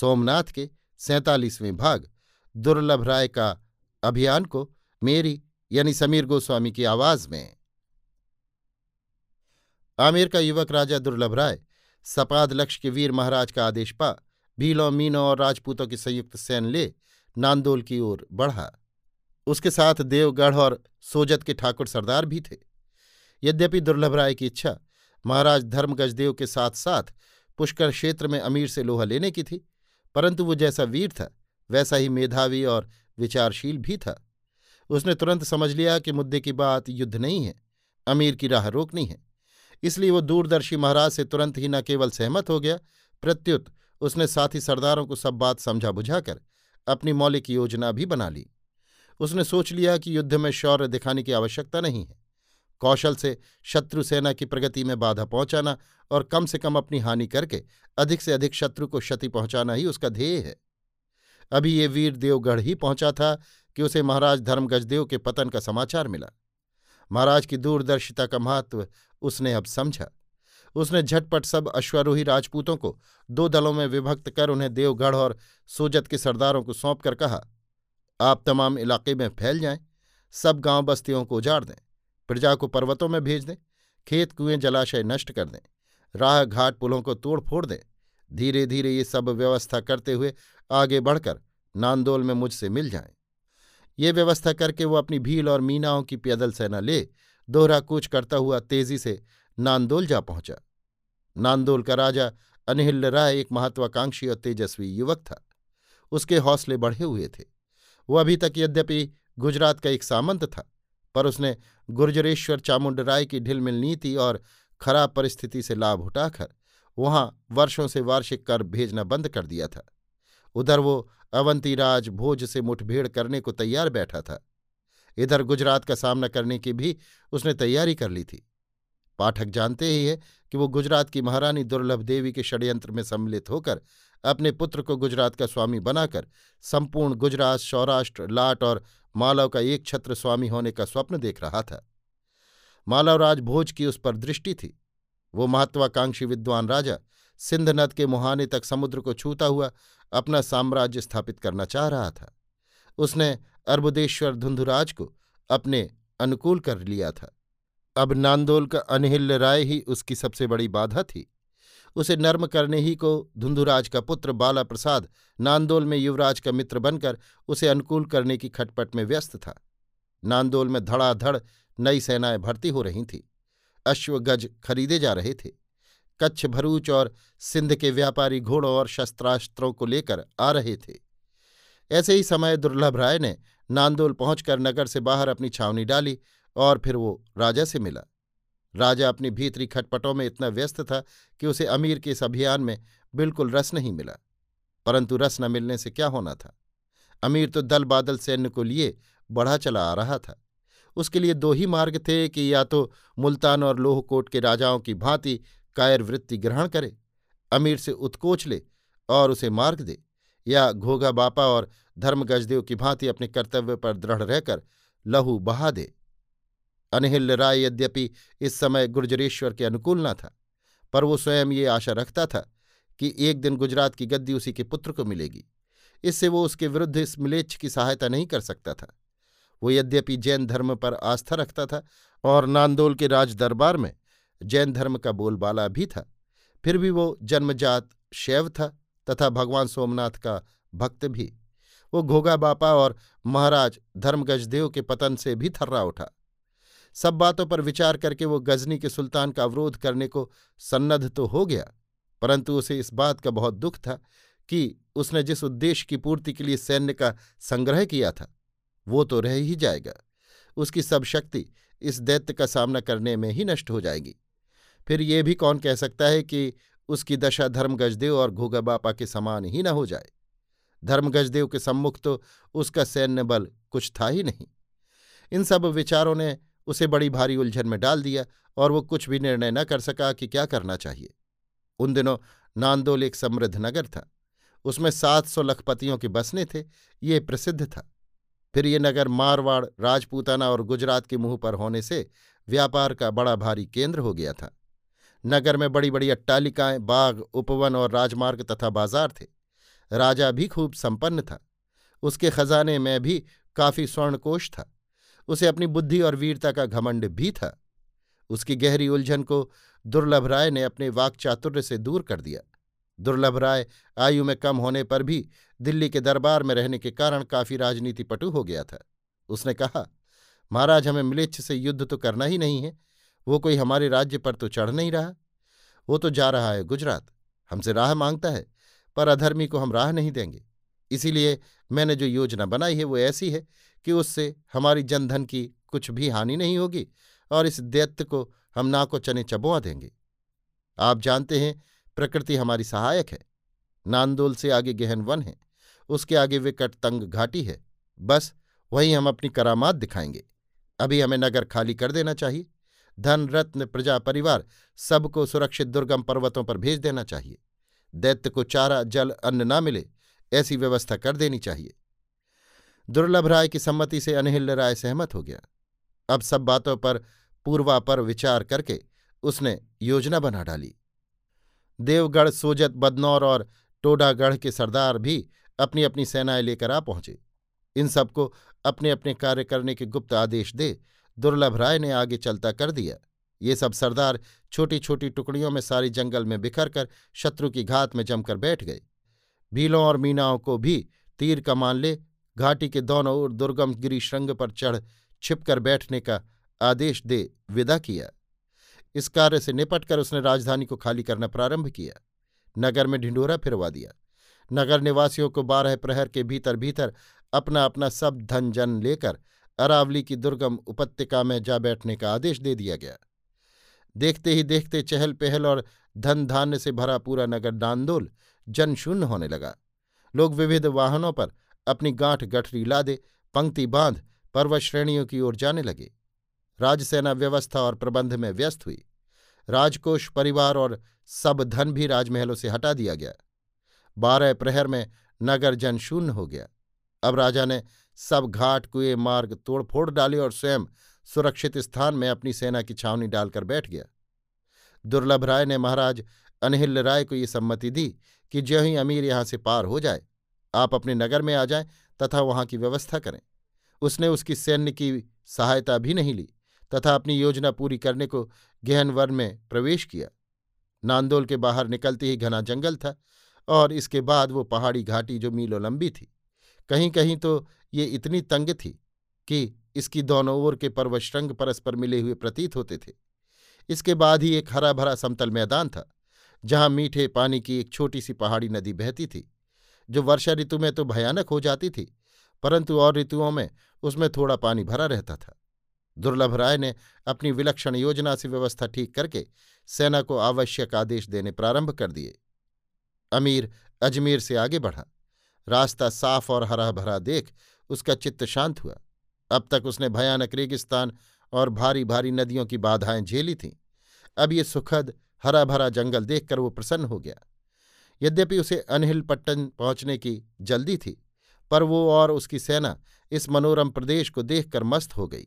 सोमनाथ के सैंतालीसवें भाग, दुर्लभ राय का अभियान को मेरी यानी समीर गोस्वामी की आवाज़ में। आमेर का युवक राजा दुर्लभ राय, सपाद लक्ष्य के वीर महाराज का आदेश पा, भीलों, मीनों और राजपूतों की संयुक्त सैन ले नांदोल की ओर बढ़ा। उसके साथ देवगढ़ और सोजत के ठाकुर सरदार भी थे। यद्यपि दुर्लभ राय की इच्छा, महाराज धर्मगजदेव के साथ साथ पुष्कर क्षेत्र में अमीर से लोहा लेने की थी परंतु वो जैसा वीर था, वैसा ही मेधावी और विचारशील भी था। उसने तुरंत समझ लिया कि मुद्दे की बात युद्ध नहीं है, अमीर की राह रोकनी है। इसलिए वो दूरदर्शी महाराज से तुरंत ही न केवल सहमत हो गया, प्रत्युत उसने साथी सरदारों को सब बात समझा बुझाकर अपनी मौलिक योजना भी बना ली। उसने सोच लिया कि युद्ध में शौर्य दिखाने की आवश्यकता नहीं है। कौशल से शत्रु सेना की प्रगति में बाधा पहुंचाना और कम से कम अपनी हानि करके अधिक से अधिक शत्रु को क्षति पहुंचाना ही उसका ध्येय है। अभी ये वीर देवगढ़ ही पहुँचा था कि उसे महाराज धर्मगजदेव के पतन का समाचार मिला। महाराज की दूरदर्शिता का महत्व उसने अब समझा। उसने झटपट सब अश्वारोही राजपूतों को दो दलों में विभक्त कर उन्हें देवगढ़ और सोजत के सरदारों को सौंप कर कहा, आप तमाम इलाके में फैल जाएँ, सब गाँव बस्तियों को उजाड़ दें। प्रजा को पर्वतों में भेज दें, खेत कुएँ जलाशय नष्ट कर दें, राह घाट पुलों को तोड़ फोड़ दें। धीरे धीरे ये सब व्यवस्था करते हुए आगे बढ़कर नांदोल में मुझसे मिल जाएँ। ये व्यवस्था करके वो अपनी भील और मीनाओं की पैदल सेना ले दोहरा कूच करता हुआ तेज़ी से नांदोल जा पहुँचा। नांदोल का राजा अनिहिल्य राय एक महत्वाकांक्षी और तेजस्वी युवक था। उसके हौसले बढ़े हुए थे। वो अभी तक यद्यपि गुजरात का एक सामंत था। पर उसने गुर्जरेश्वर चामुंडराय की ढिलमिल नीति और खराब परिस्थिति से लाभ उठाकर वहाँ वर्षों से वार्षिक कर भेजना बंद कर दिया था। उधर वो अवंतीराज भोज से मुठभेड़ करने को तैयार बैठा था। इधर गुजरात का सामना करने की भी उसने तैयारी कर ली थी। पाठक जानते ही है कि वो गुजरात की महारानी दुर्लभ देवी के षड्यंत्र में सम्मिलित होकर अपने पुत्र को गुजरात का स्वामी बनाकर संपूर्ण गुजरात, सौराष्ट्र, लाट और मालव का एक छत्र स्वामी होने का स्वप्न देख रहा था। मालवराज भोज की उस पर दृष्टि थी। वो महत्वाकांक्षी विद्वान राजा सिंध नद के मुहाने तक समुद्र को छूता हुआ अपना साम्राज्य स्थापित करना चाह रहा था। उसने अर्बुदेश्वर धुंधुराज को अपने अनुकूल कर लिया था। अब नांदोल का अनहिल्य राय ही उसकी सबसे बड़ी बाधा थी। उसे नर्म करने ही को धुंधुराज का पुत्र बाला प्रसाद नांदोल में युवराज का मित्र बनकर उसे अनुकूल करने की खटपट में व्यस्त था। नांदोल में धड़ाधड़ नई सेनाएँ भर्ती हो रही थीं। अश्वगज खरीदे जा रहे थे। कच्छ भरूच और सिंध के व्यापारी घोड़ों और शस्त्रास्त्रों को लेकर आ रहे थे। ऐसे ही समय दुर्लभ राय ने नांदोल पहुंचकर नगर से बाहर अपनी छावनी डाली और फिर वो राजा से मिला। राजा अपनी भीतरी खटपटों में इतना व्यस्त था कि उसे अमीर के इस अभियान में बिल्कुल रस नहीं मिला, परंतु रस न मिलने से क्या होना था? अमीर तो दल बादल सैन्य को लिए बढ़ा चला आ रहा था। उसके लिए दो ही मार्ग थे कि या तो मुल्तान और लोहकोट के राजाओं की भांति कायर वृत्ति ग्रहण करे, अमीर से उत्कोच ले और उसे मार्ग दे, या घोगा बापा और धर्मगजदेव की भांति अपने कर्तव्य पर दृढ़ रहकर लहू बहा दे। अनहिल्य राय यद्यपि इस समय गुर्जरेश्वर के अनुकूल न था, पर वो स्वयं ये आशा रखता था कि एक दिन गुजरात की गद्दी उसी के पुत्र को मिलेगी। इससे वो उसके विरुद्ध इस मिलेच्छ की सहायता नहीं कर सकता था। वो यद्यपि जैन धर्म पर आस्था रखता था और नांदोल के राज दरबार में जैन धर्म का बोलबाला भी था, फिर भी वो जन्मजात शैव था तथा भगवान सोमनाथ का भक्त भी। वो घोगा बापा और महाराज धर्मगजदेव के पतन से भी थर्रा उठा। सब बातों पर विचार करके वो गजनी के सुल्तान का अवरोध करने को सन्नद्ध तो हो गया, परंतु उसे इस बात का बहुत दुख था कि उसने जिस उद्देश्य की पूर्ति के लिए सैन्य का संग्रह किया था, वो तो रह ही जाएगा। उसकी सब शक्ति इस दैत्य का सामना करने में ही नष्ट हो जाएगी। फिर ये भी कौन कह सकता है कि उसकी दशा धर्मगजदेव और घोगा बापा के समान ही न हो जाए? धर्मगजदेव के सम्मुख तो उसका सैन्य बल कुछ था ही नहीं। इन सब विचारों ने उसे बड़ी भारी उलझन में डाल दिया और वो कुछ भी निर्णय न कर सका कि क्या करना चाहिए। उन दिनों नांदोल एक समृद्ध नगर था। उसमें सात सौ लखपतियों के बसने थे, ये प्रसिद्ध था। फिर ये नगर मारवाड़, राजपूताना और गुजरात के मुँह पर होने से व्यापार का बड़ा भारी केंद्र हो गया था। नगर में बड़ी बड़ी अट्टालिकाएँ, बाग, उपवन और राजमार्ग तथा बाज़ार थे। राजा भी खूब संपन्न था। उसके खजाने में भी काफ़ी स्वर्णकोश था। उसे अपनी बुद्धि और वीरता का घमंड भी था। उसकी गहरी उलझन को दुर्लभ राय ने अपने वाक्चातुर्य से दूर कर दिया। दुर्लभ राय आयु में कम होने पर भी दिल्ली के दरबार में रहने के कारण काफ़ी राजनीति पटु हो गया था। उसने कहा, महाराज, हमें मिलेच्छ से युद्ध तो करना ही नहीं है। वो कोई हमारे राज्य पर तो चढ़ नहीं रहा। वो तो जा रहा है गुजरात। हमसे राह माँगता है, पर अधर्मी को हम राह नहीं देंगे। इसीलिए मैंने जो योजना बनाई है वो ऐसी है कि उससे हमारी जनधन की कुछ भी हानि नहीं होगी और इस दैत्य को हम नाको चने चबुआ देंगे। आप जानते हैं, प्रकृति हमारी सहायक है। नांदोल से आगे गहन वन है। उसके आगे विकट तंग घाटी है। बस वहीं हम अपनी करामात दिखाएँगे। अभी हमें नगर खाली कर देना चाहिए। धन, रत्न, प्रजा, परिवार सबको सुरक्षित दुर्गम पर्वतों पर भेज देना चाहिए। दैत्य को चारा, जल, अन्न ना मिले, ऐसी व्यवस्था कर देनी चाहिए। दुर्लभ राय की सम्मति से अनहिल्य राय सहमत हो गया। अब सब बातों पर पूर्वापर विचार करके उसने योजना बना डाली। देवगढ़, सोजत, बदनौर और टोडागढ़ के सरदार भी अपनी अपनी सेनाएँ लेकर आ पहुँचे। इन सबको अपने अपने कार्य करने के गुप्त आदेश दे दुर्लभ राय ने आगे चलता कर दिया। ये सब सरदार छोटी छोटी टुकड़ियों में सारी जंगल में बिखर कर शत्रु की घात में जमकर बैठ गए। भीलों और मीनाओं को भी तीर कमान ले घाटी के दोनों ओर दुर्गम गिरी श्रृंग पर चढ़ छिपकर बैठने का आदेश दे विदा किया। इस कार्य से निपटकर उसने राजधानी को खाली करना प्रारंभ किया। नगर में ढिंडोरा फिरवा दिया। नगर निवासियों को बारह प्रहर के भीतर भीतर अपना अपना सब धन जन लेकर अरावली की दुर्गम उपत्यका में जा बैठने का आदेश दे दिया गया। देखते ही देखते चहल पहल और धन धान्य से भरा पूरा नगर डांदोल जनशून्य होने लगा। लोग विविध वाहनों पर अपनी गांठ गठरी लादे, पंक्ति बाँध पर्वत श्रेणियों की ओर जाने लगे। राजसेना व्यवस्था और प्रबंध में व्यस्त हुई। राजकोष, परिवार और सब धन भी राजमहलों से हटा दिया गया। बारह प्रहर में नगर जनशून्य हो गया। अब राजा ने सब घाट, कुएँ, मार्ग तोड़फोड़ डाले और स्वयं सुरक्षित स्थान में अपनी सेना की छावनी डालकर बैठ गया। दुर्लभ राय ने महाराज अनहिल राय को ये सम्मति दी कि ज्यों ही अमीर यहाँ से पार हो जाए आप अपने नगर में आ जाएँ तथा वहाँ की व्यवस्था करें। उसने उसकी सैन्य की सहायता भी नहीं ली तथा अपनी योजना पूरी करने को गहन में प्रवेश किया। नांदोल के बाहर निकलते ही घना जंगल था और इसके बाद वो पहाड़ी घाटी जो मीलों लंबी थी। कहीं कहीं तो ये इतनी तंग थी कि इसकी दोनों ओर के पर्वतश्रृंग परस्पर मिले हुए प्रतीत होते थे। इसके बाद ही एक हरा भरा समतल मैदान था जहाँ मीठे पानी की एक छोटी सी पहाड़ी नदी बहती थी। जो वर्षा ऋतु में तो भयानक हो जाती थी, परंतु और ऋतुओं में उसमें थोड़ा पानी भरा रहता था। दुर्लभ राय ने अपनी विलक्षण योजना से व्यवस्था ठीक करके सेना को आवश्यक आदेश देने प्रारंभ कर दिए। अमीर अजमेर से आगे बढ़ा। रास्ता साफ़ और हरा भरा देख उसका चित्त शांत हुआ। अब तक उसने भयानक रेगिस्तान और भारी भारी नदियों की बाधाएँ झेली थीं। अब ये सुखद हरा भरा जंगल देखकर वो प्रसन्न हो गया। यद्यपि उसे अनहिलपट्टन पहुँचने की जल्दी थी, पर वो और उसकी सेना इस मनोरम प्रदेश को देखकर मस्त हो गई।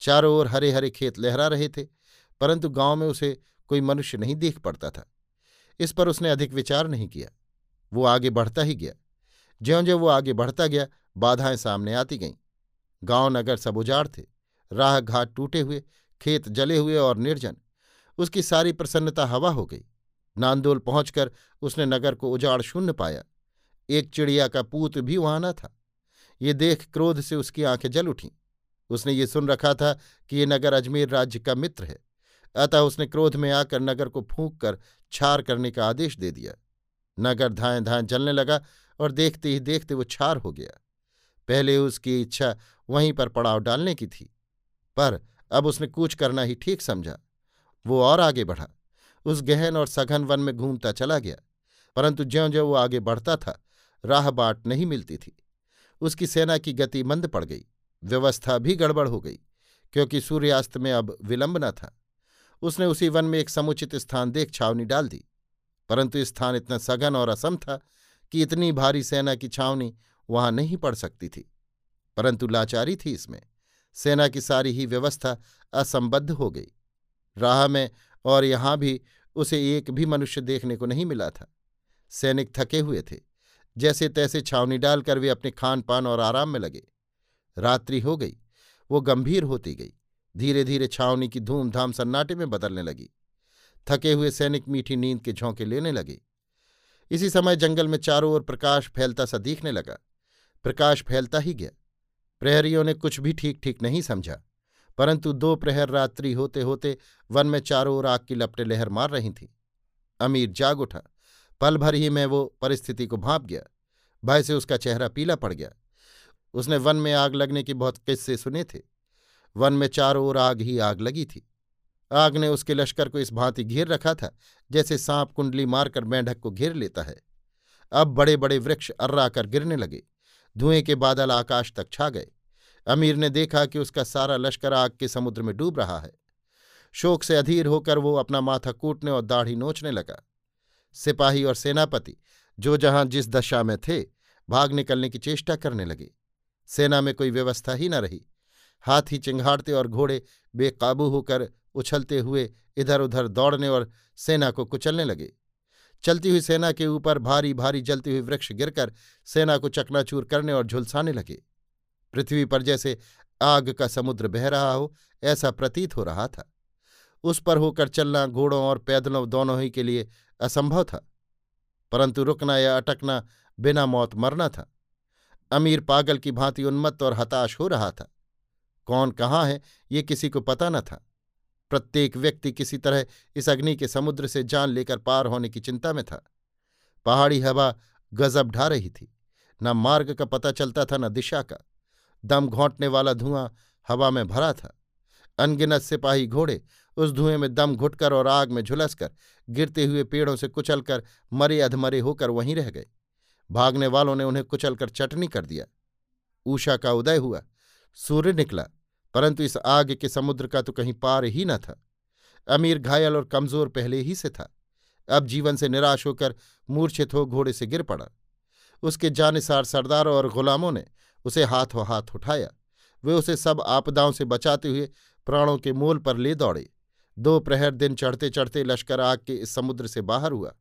चारों ओर हरे हरे खेत लहरा रहे थे, परंतु गाँव में उसे कोई मनुष्य नहीं देख पड़ता था। इस पर उसने अधिक विचार नहीं किया। वो आगे बढ़ता ही गया। ज्यों ज्यों वो आगे बढ़ता गया, बाधाएँ सामने आती गईं। गाँव नगर सब उजाड़ थे। राह घाट टूटे हुए, खेत जले हुए और निर्जन। उसकी सारी प्रसन्नता हवा हो गई। नांदोल पहुंचकर उसने नगर को उजाड़ शून्य पाया। एक चिड़िया का पूत भी वहाँ न था। ये देख क्रोध से उसकी आँखें जल उठीं। उसने ये सुन रखा था कि ये नगर अजमेर राज्य का मित्र है। अतः उसने क्रोध में आकर नगर को फूंक कर छार करने का आदेश दे दिया। नगर धाएँ धाएँ जलने लगा और देखते ही देखते वो छार हो गया। पहले उसकी इच्छा वहीं पर पड़ाव डालने की थी, पर अब उसने कूच करना ही ठीक समझा। वो और आगे बढ़ा। उस गहन और सघन वन में घूमता चला गया, परंतु ज्यों ज्यों वो आगे बढ़ता था, राह बाट नहीं मिलती थी। उसकी सेना की गति मंद पड़ गई, व्यवस्था भी गड़बड़ हो गई, क्योंकि सूर्यास्त में अब विलंब न था। उसने उसी वन में एक समुचित स्थान देख छावनी डाल दी, परंतु स्थान इतना सघन और असम था कि इतनी भारी सेना की छावनी वहाँ नहीं पड़ सकती थी। परंतु लाचारी थी इसमें, सेना की सारी ही व्यवस्था असंबद्ध हो गई। राह में और यहाँ भी उसे एक भी मनुष्य देखने को नहीं मिला था। सैनिक थके हुए थे। जैसे तैसे छावनी डालकर वे अपने खान पान और आराम में लगे। रात्रि हो गई। वो गंभीर होती गई। धीरे धीरे छावनी की धूमधाम सन्नाटे में बदलने लगी। थके हुए सैनिक मीठी नींद के झोंके लेने लगे। इसी समय जंगल में चारों ओर प्रकाश फैलता सा दिखने लगा। प्रकाश फैलता ही गया। प्रहरियों ने कुछ भी ठीक ठीक नहीं समझा। परंतु दो प्रहर रात्रि होते होते वन में चारों ओर आग की लपटे लहर मार रही थी। अमीर जाग उठा। पल भर ही में वो परिस्थिति को भाप गया। भय से उसका चेहरा पीला पड़ गया। उसने वन में आग लगने की बहुत किस्से सुने थे। वन में चारों ओर आग ही आग लगी थी। आग ने उसके लश्कर को इस भांति घेर रखा था, जैसे सांप कुंडली मारकर मेंढक को घेर लेता है। अब बड़े बड़े वृक्ष अर्रा कर गिरने लगे। धुएँ के बादल आकाश तक छा गए। अमीर ने देखा कि उसका सारा लश्कर आग के समुद्र में डूब रहा है। शोक से अधीर होकर वो अपना माथा कूटने और दाढ़ी नोचने लगा। सिपाही और सेनापति, जो जहाँ जिस दशा में थे, भाग निकलने की चेष्टा करने लगे। सेना में कोई व्यवस्था ही न रही। हाथी चिंघाड़ते और घोड़े बेकाबू होकर उछलते हुए इधर उधर दौड़ने और सेना को कुचलने लगे। चलती हुई सेना के ऊपर भारी भारी जलती हुई वृक्ष गिरकर सेना को चकनाचूर करने और झुलसाने लगे। पृथ्वी पर जैसे आग का समुद्र बह रहा हो, ऐसा प्रतीत हो रहा था। उस पर होकर चलना, घोड़ों और पैदलों दोनों ही के लिए असंभव था, परंतु रुकना या अटकना बिना मौत मरना था। अमीर पागल की भांति उन्मत्त और हताश हो रहा था। कौन कहाँ है, ये किसी को पता न था। प्रत्येक व्यक्ति किसी तरह इस अग्नि के समुद्र से जान लेकर पार होने की चिंता में था। पहाड़ी हवा गजब ढा रही थी। न मार्ग का पता चलता था, न दिशा का। दम घोंटने वाला धुआँ हवा में भरा था। अनगिनत सिपाही घोड़े उस धुएँ में दम घुटकर और आग में झुलसकर गिरते हुए पेड़ों से कुचलकर मरे अधमरे होकर वहीं रह गए। भागने वालों ने उन्हें कुचलकर चटनी कर दिया। ऊषा का उदय हुआ। सूर्य निकला, परंतु इस आग के समुद्र का तो कहीं पार ही न था। अमीर घायल और कमज़ोर पहले ही से था। अब जीवन से निराश होकर मूर्छित हो घोड़े से गिर पड़ा। उसके जानिसार सरदारों और गुलामों ने उसे हाथों हाथ उठाया। वे उसे सब आपदाओं से बचाते हुए प्राणों के मोल पर ले दौड़े। दो प्रहर दिन चढ़ते चढ़ते लश्कर आग के इस समुद्र से बाहर हुआ।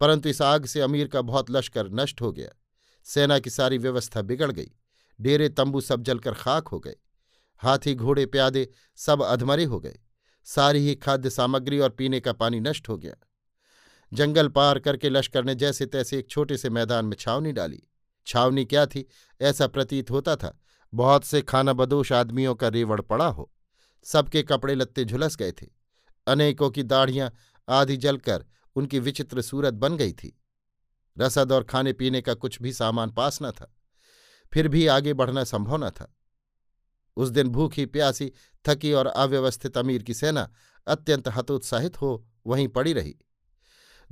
परंतु इस आग से अमीर का बहुत लश्कर नष्ट हो गया। सेना की सारी व्यवस्था बिगड़ गई। डेरे तंबू सब जलकर खाक हो गए। हाथी, घोड़े, प्यादे सब अधमरे हो गए। सारी ही खाद्य सामग्री और पीने का पानी नष्ट हो गया। जंगल पार करके लश्कर ने जैसे तैसे एक छोटे से मैदान में छावनी डाली। छावनी क्या थी? ऐसा प्रतीत होता था, बहुत से खाना बदोश आदमियों का रेवड़ पड़ा हो। सबके कपड़े लत्ते झुलस गए थे। अनेकों की दाढ़ियाँ आधी जलकर उनकी विचित्र सूरत बन गई थी। रसद और खाने पीने का कुछ भी सामान पास न था। फिर भी आगे बढ़ना संभव न था। उस दिन भूखी, प्यासी, थकी और अव्यवस्थित अमीर की सेना अत्यंत हतोत्साहित हो, वहीं पड़ी रही।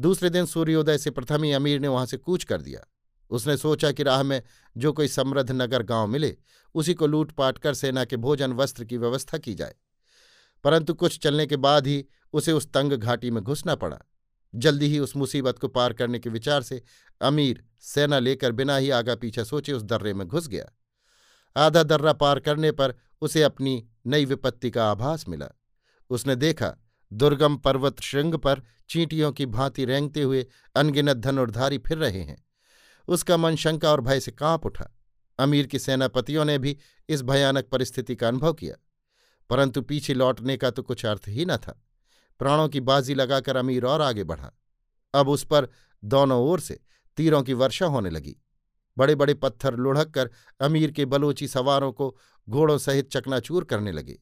दूसरे दिन सूर्योदय से प्रथम ही अमीर ने वहाँ से कूच कर दिया। उसने सोचा कि राह में जो कोई समृद्ध नगर गाँव मिले, उसी को लूटपाट कर सेना के भोजन वस्त्र की व्यवस्था की जाए। परंतु कुछ चलने के बाद ही उसे उस तंग घाटी में घुसना पड़ा। जल्दी ही उस मुसीबत को पार करने के विचार से अमीर सेना लेकर बिना ही आगा पीछा सोचे उस दर्रे में घुस गया। आधा दर्रा पार करने पर उसे अपनी नई विपत्ति का आभास मिला। उसने देखा, दुर्गम पर्वत श्रृंग पर चींटियों की भांति रेंगते हुए अनगिनत धनुर्धारी फिर रहे हैं। उसका मन शंका और भय से काँप उठा। अमीर की सेनापतियों ने भी इस भयानक परिस्थिति का अनुभव किया। परंतु पीछे लौटने का तो कुछ अर्थ ही न था। प्राणों की बाजी लगाकर अमीर और आगे बढ़ा। अब उस पर दोनों ओर से तीरों की वर्षा होने लगी। बड़े बड़े पत्थर लुढ़क कर अमीर के बलोची सवारों को घोड़ों सहित चकनाचूर करने लगे।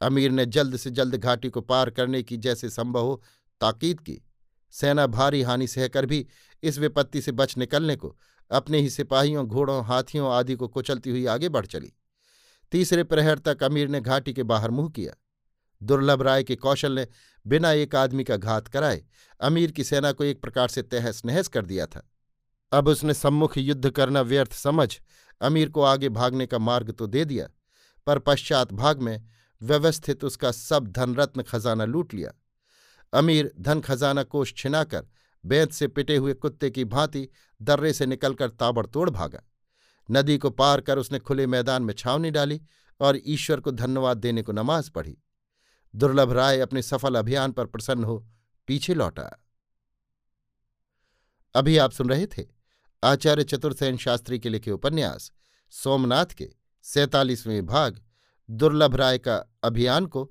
अमीर ने जल्द से जल्द घाटी को पार करने की जैसे संभव हो ताकीद की। सेना भारी हानि सहकर भी इस विपत्ति से बच निकलने को अपने ही सिपाहियों, घोड़ों, हाथियों आदि को कुचलती हुई आगे बढ़ चली। तीसरे प्रहर तक अमीर ने घाटी के बाहर मुँह किया। दुर्लभ राय के कौशल ने बिना एक आदमी का घात कराए अमीर की सेना को एक प्रकार से तहस नहस कर दिया था। अब उसने सम्मुख युद्ध करना व्यर्थ समझ अमीर को आगे भागने का मार्ग तो दे दिया, पर पश्चात भाग में व्यवस्थित उसका सब धनरत्न खजाना लूट लिया। अमीर धन खजाना कोष छिनाकर बेंत से पिटे हुए कुत्ते की भांति दर्रे से निकलकर ताबड़तोड़ भागा। नदी को पार कर उसने खुले मैदान में छावनी डाली और ईश्वर को धन्यवाद देने को नमाज़ पढ़ी। दुर्लभ राय अपने सफल अभियान पर प्रसन्न हो पीछे लौटा अभी आप सुन रहे थे आचार्य चतुर्सेन शास्त्री के लिखे उपन्यास, सोमनाथ के सैतालीसवें भाग, दुर्लभ राय का अभियान को